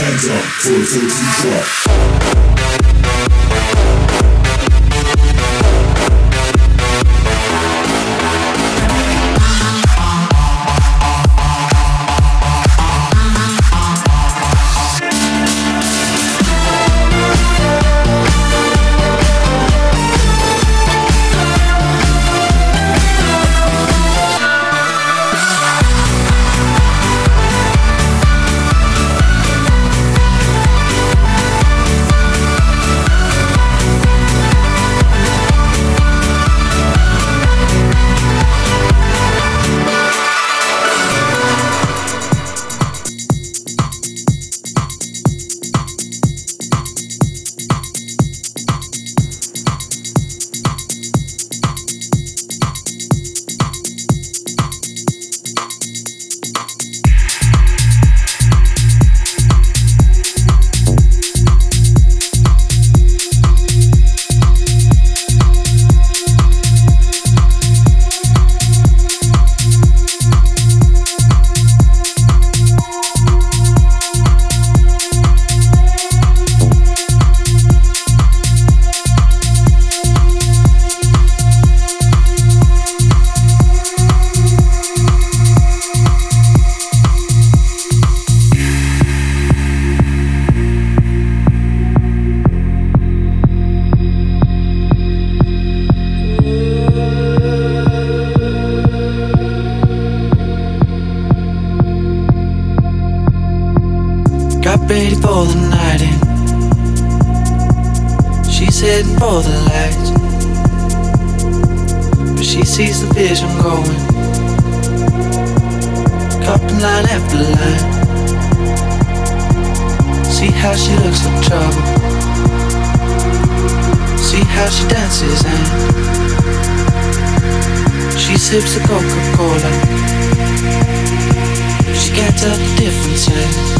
Hands up for a 14 drop. ready for the night in. She's heading for the lights, but she sees the vision going. Copping line after line. See how she looks in trouble. See how she dances and she sips a Coca-Cola. She gets a different the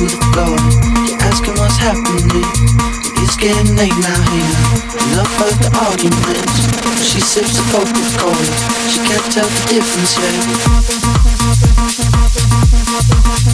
To the floor. You're asking what's happening. It's getting late now here. Enough of the arguments. She sips the Coca-Cola. She can't tell the difference yet.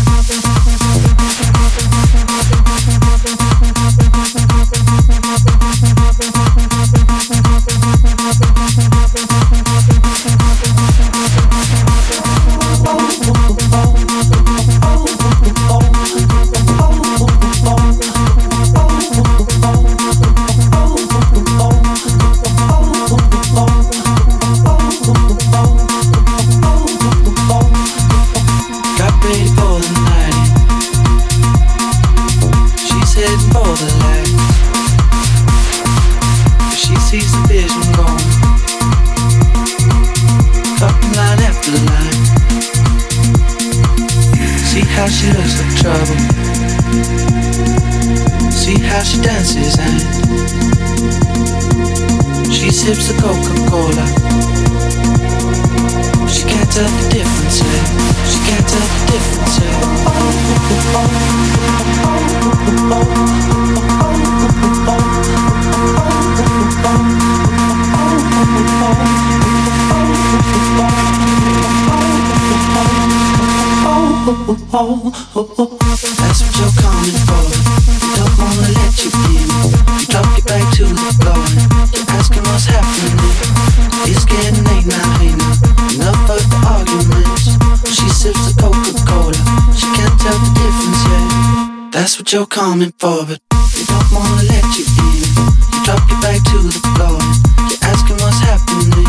That's what you're coming for. Don't wanna let you in. You drop back to the floor. You're asking what's happening. It's getting late now, now. Enough of the arguments. She sips the Coca-Cola. She can't tell the difference. That's what you're coming for, but don't wanna let you in. You drop your back to the floor. You're asking what's happening.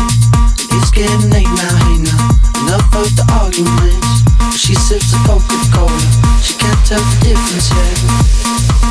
It's getting late now, hey now. Enough of the arguments. She sips the Coca-Cola. She can't tell the difference yet.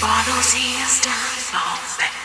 follows his downfall.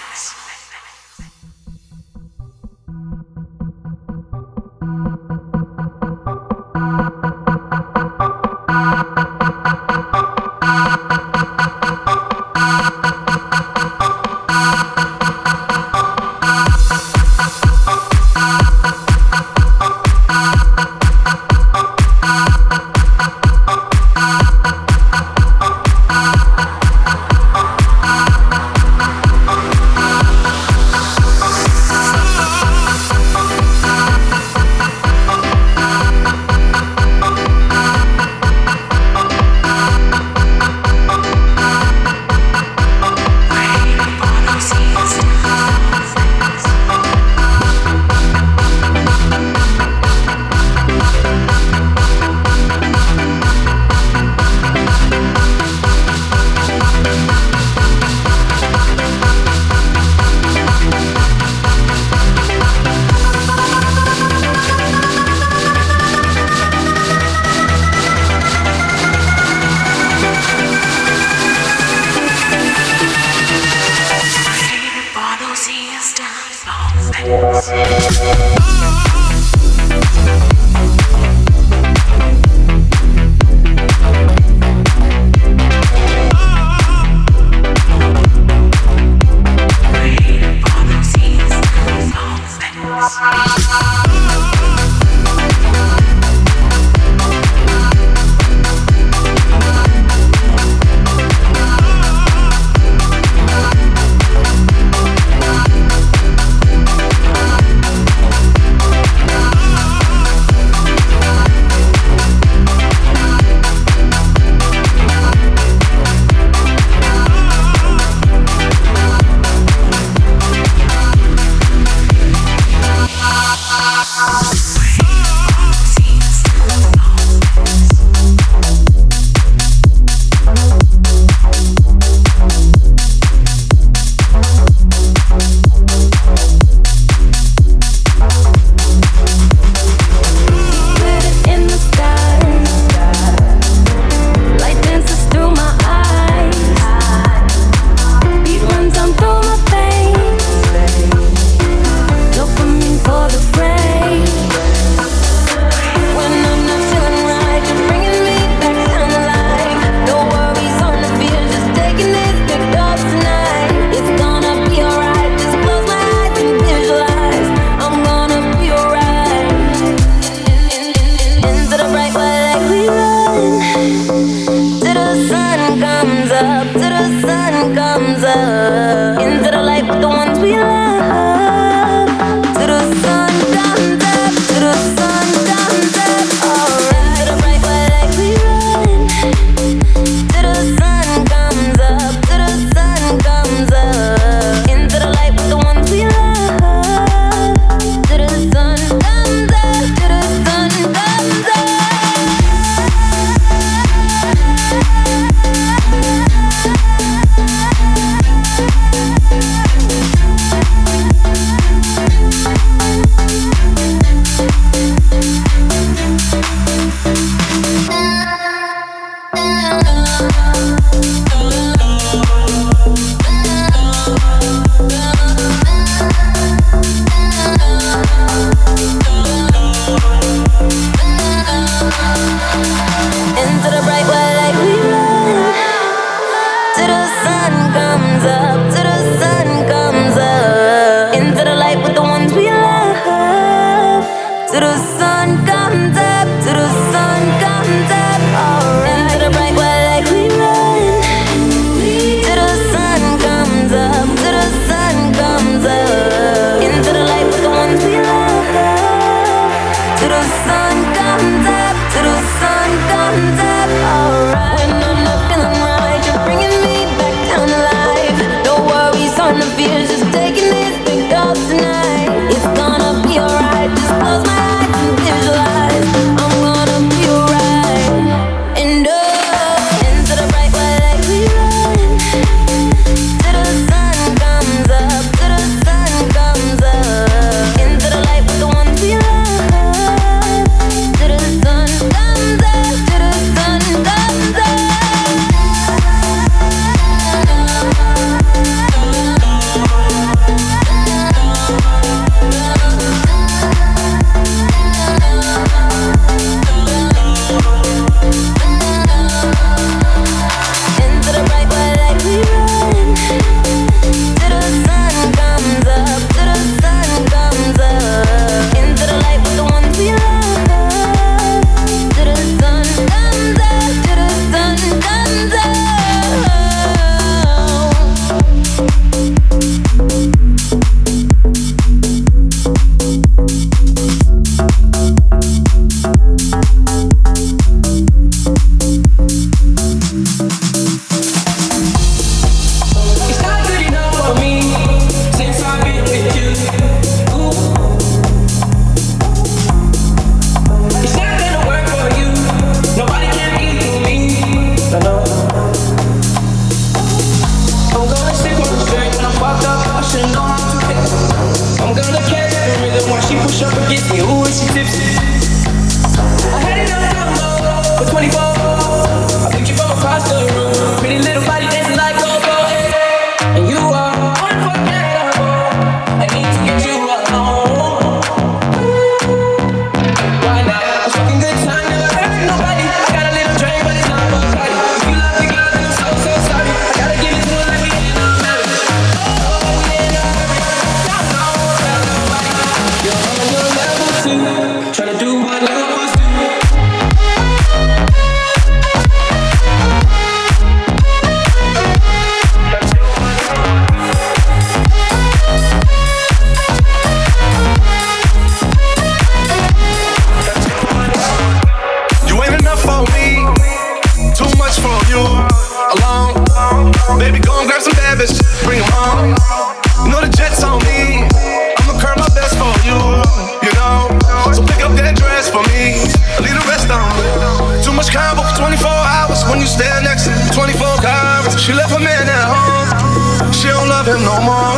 She don't love him no more.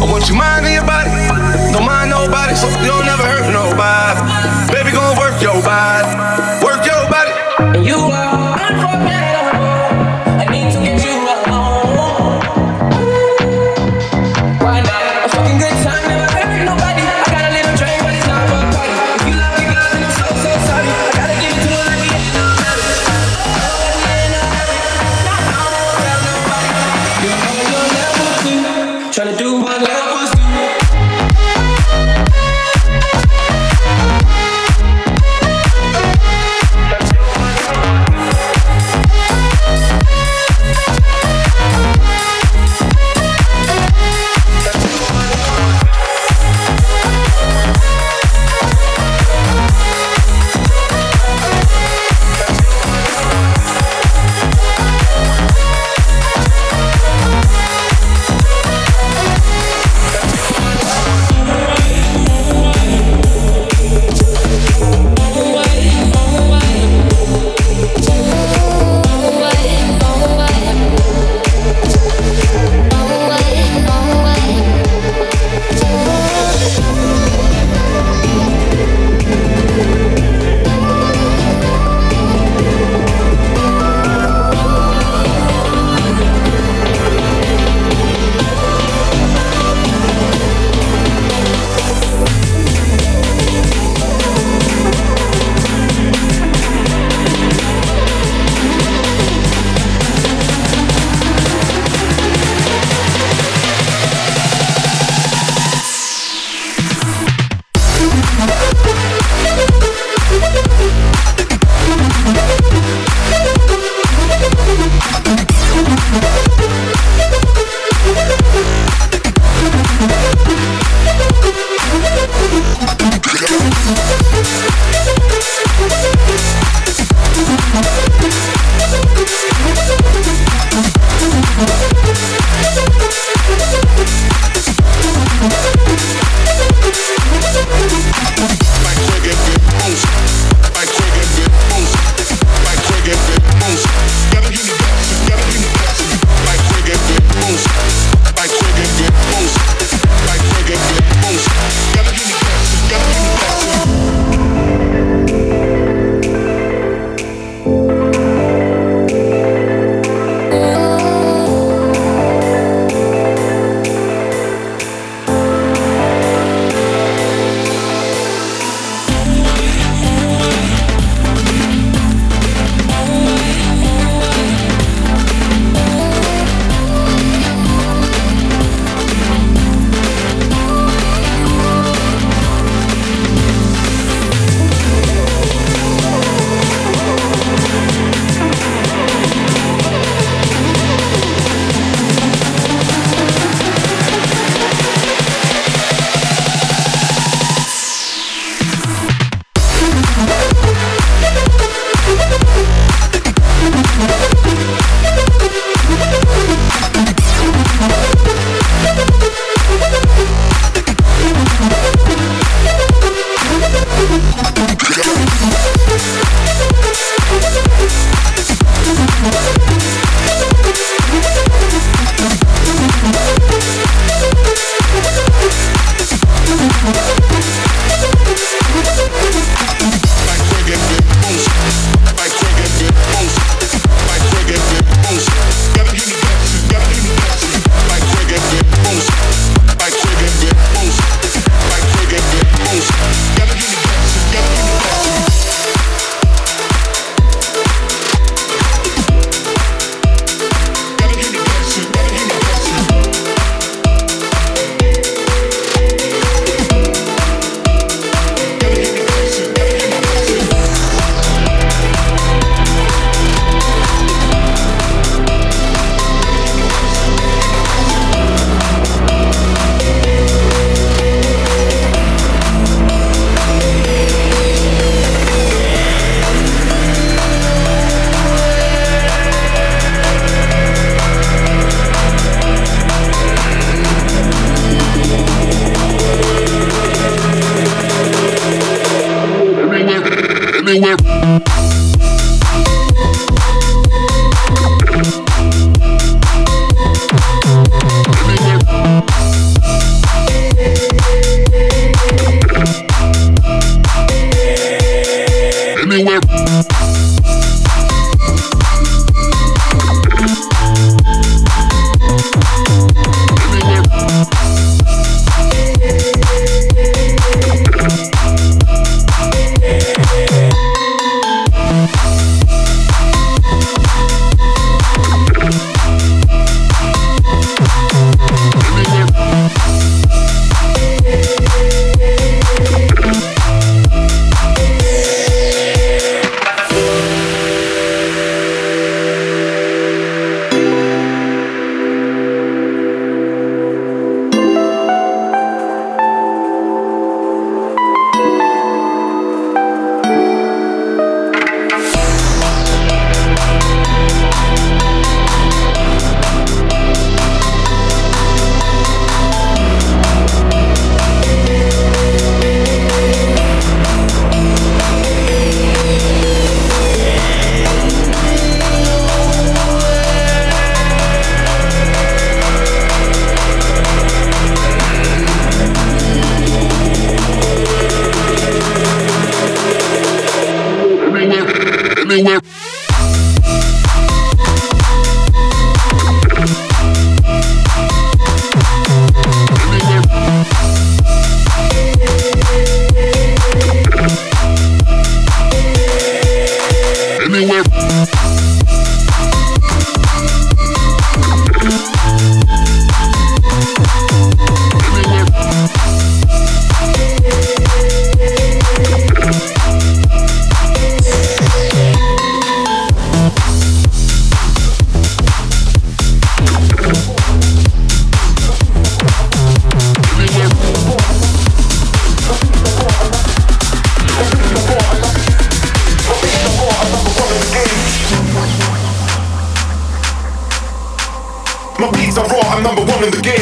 I want you minding your body, don't mind nobody, so you don't never hurt nobody. Baby, gonna work your body, work your body. And you are.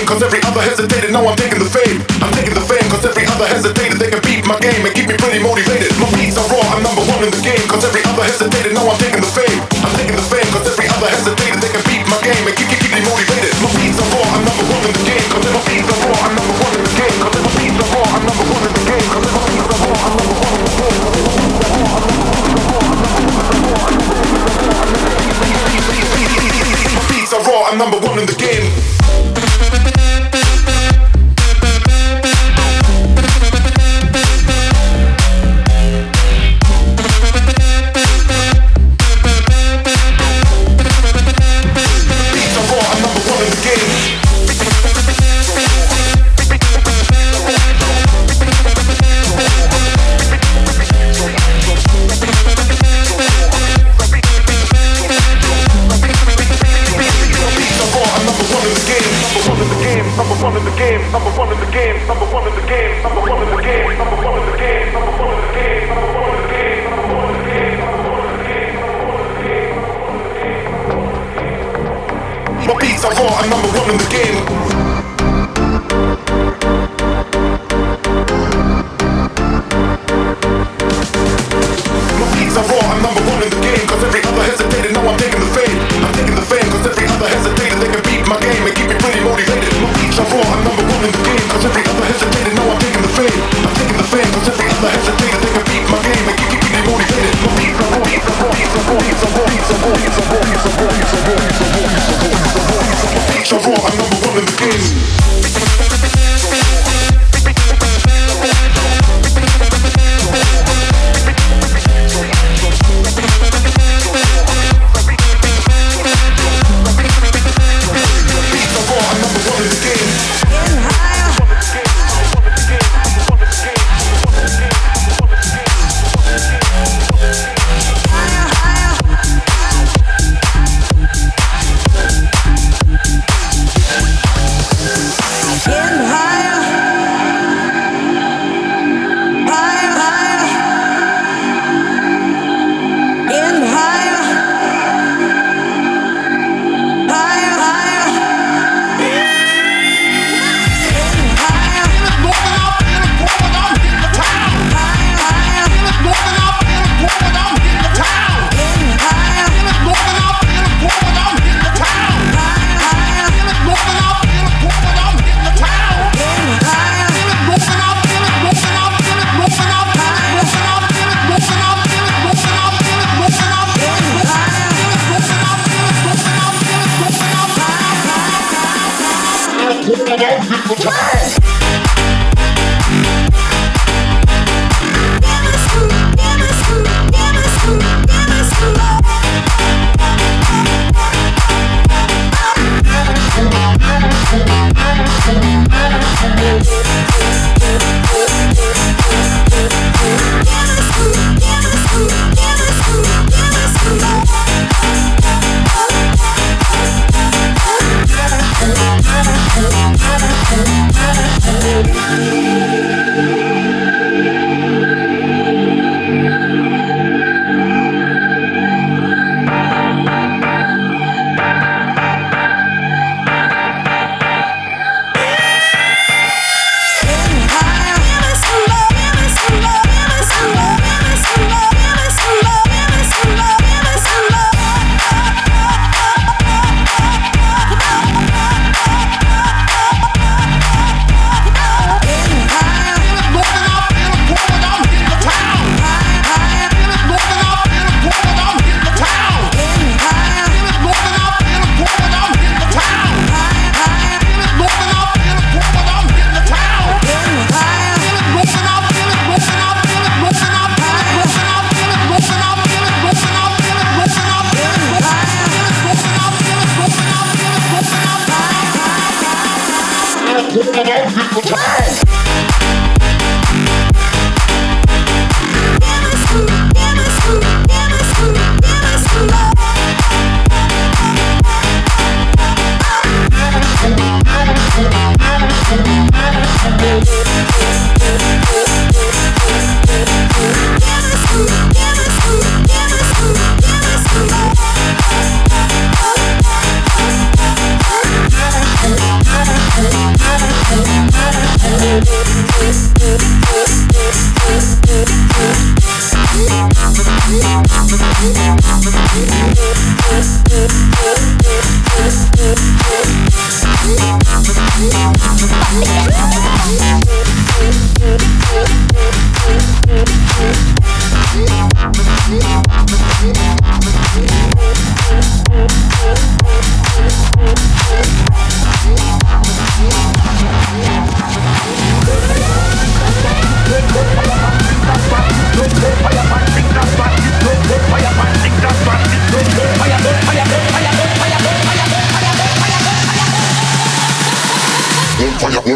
game, cause every other hesitated, now I'm taking the fame. I'm taking the fame, cause every other hesitated, they can beat my game and keep me pretty motivated. My beats are raw, I'm number one in the game.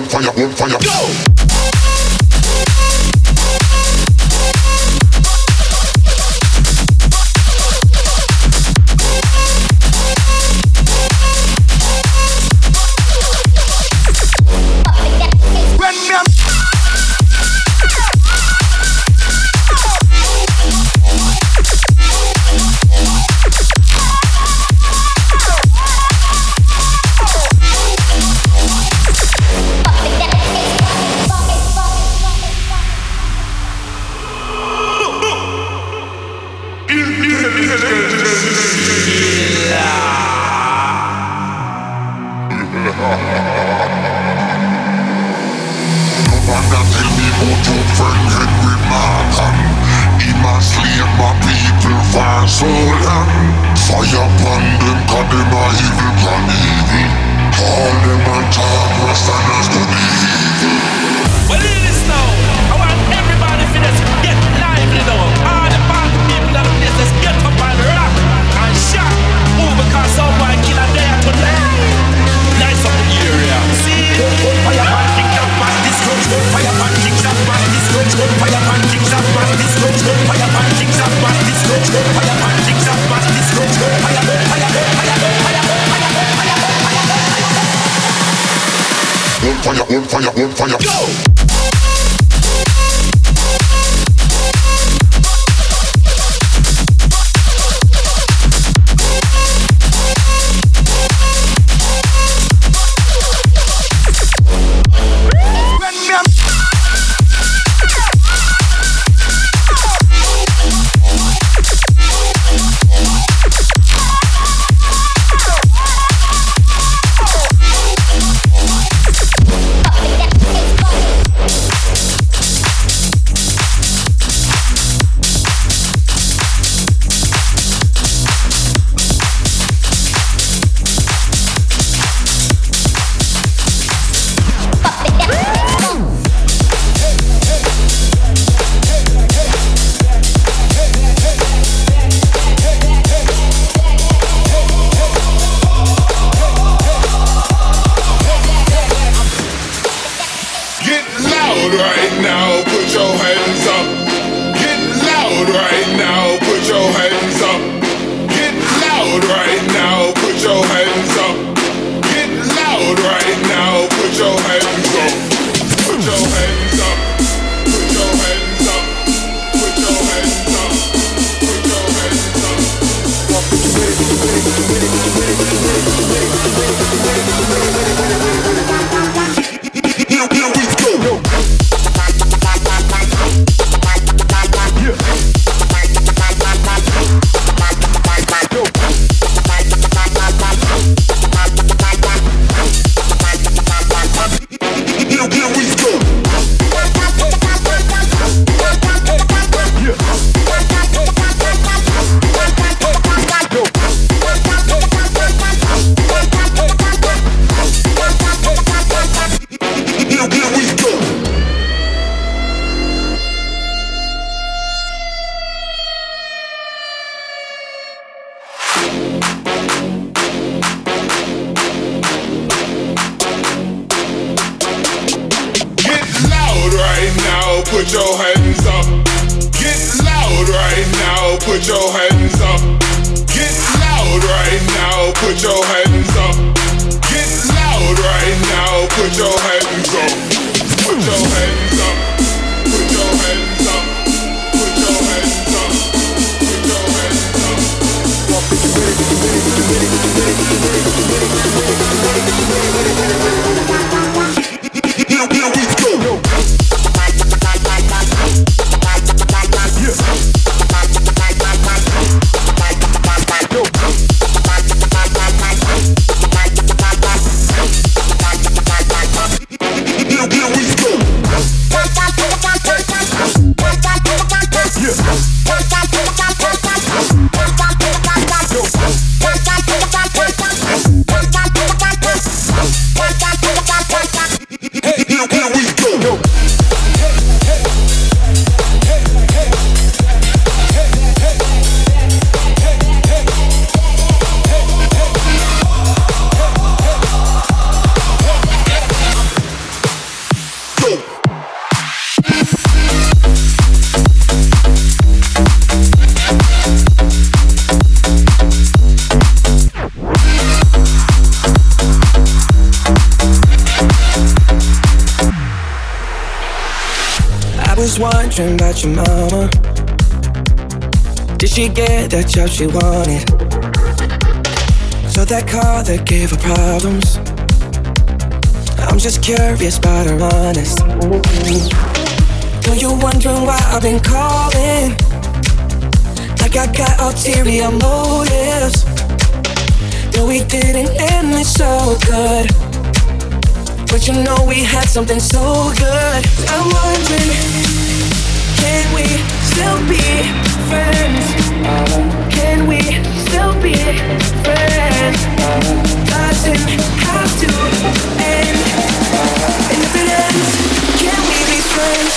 fire, fire. Go! fire. Go! Wondering about your mama. Did she get that job she wanted? So that car that gave her problems. I'm just curious about her honest. Know you wondering why I've been calling? Like I got ulterior motives. No, we didn't end it so good. But you know we had something so good. I'm wondering, can we still be friends? Can we still be friends? Doesn't have to end. If it ends, can we be friends?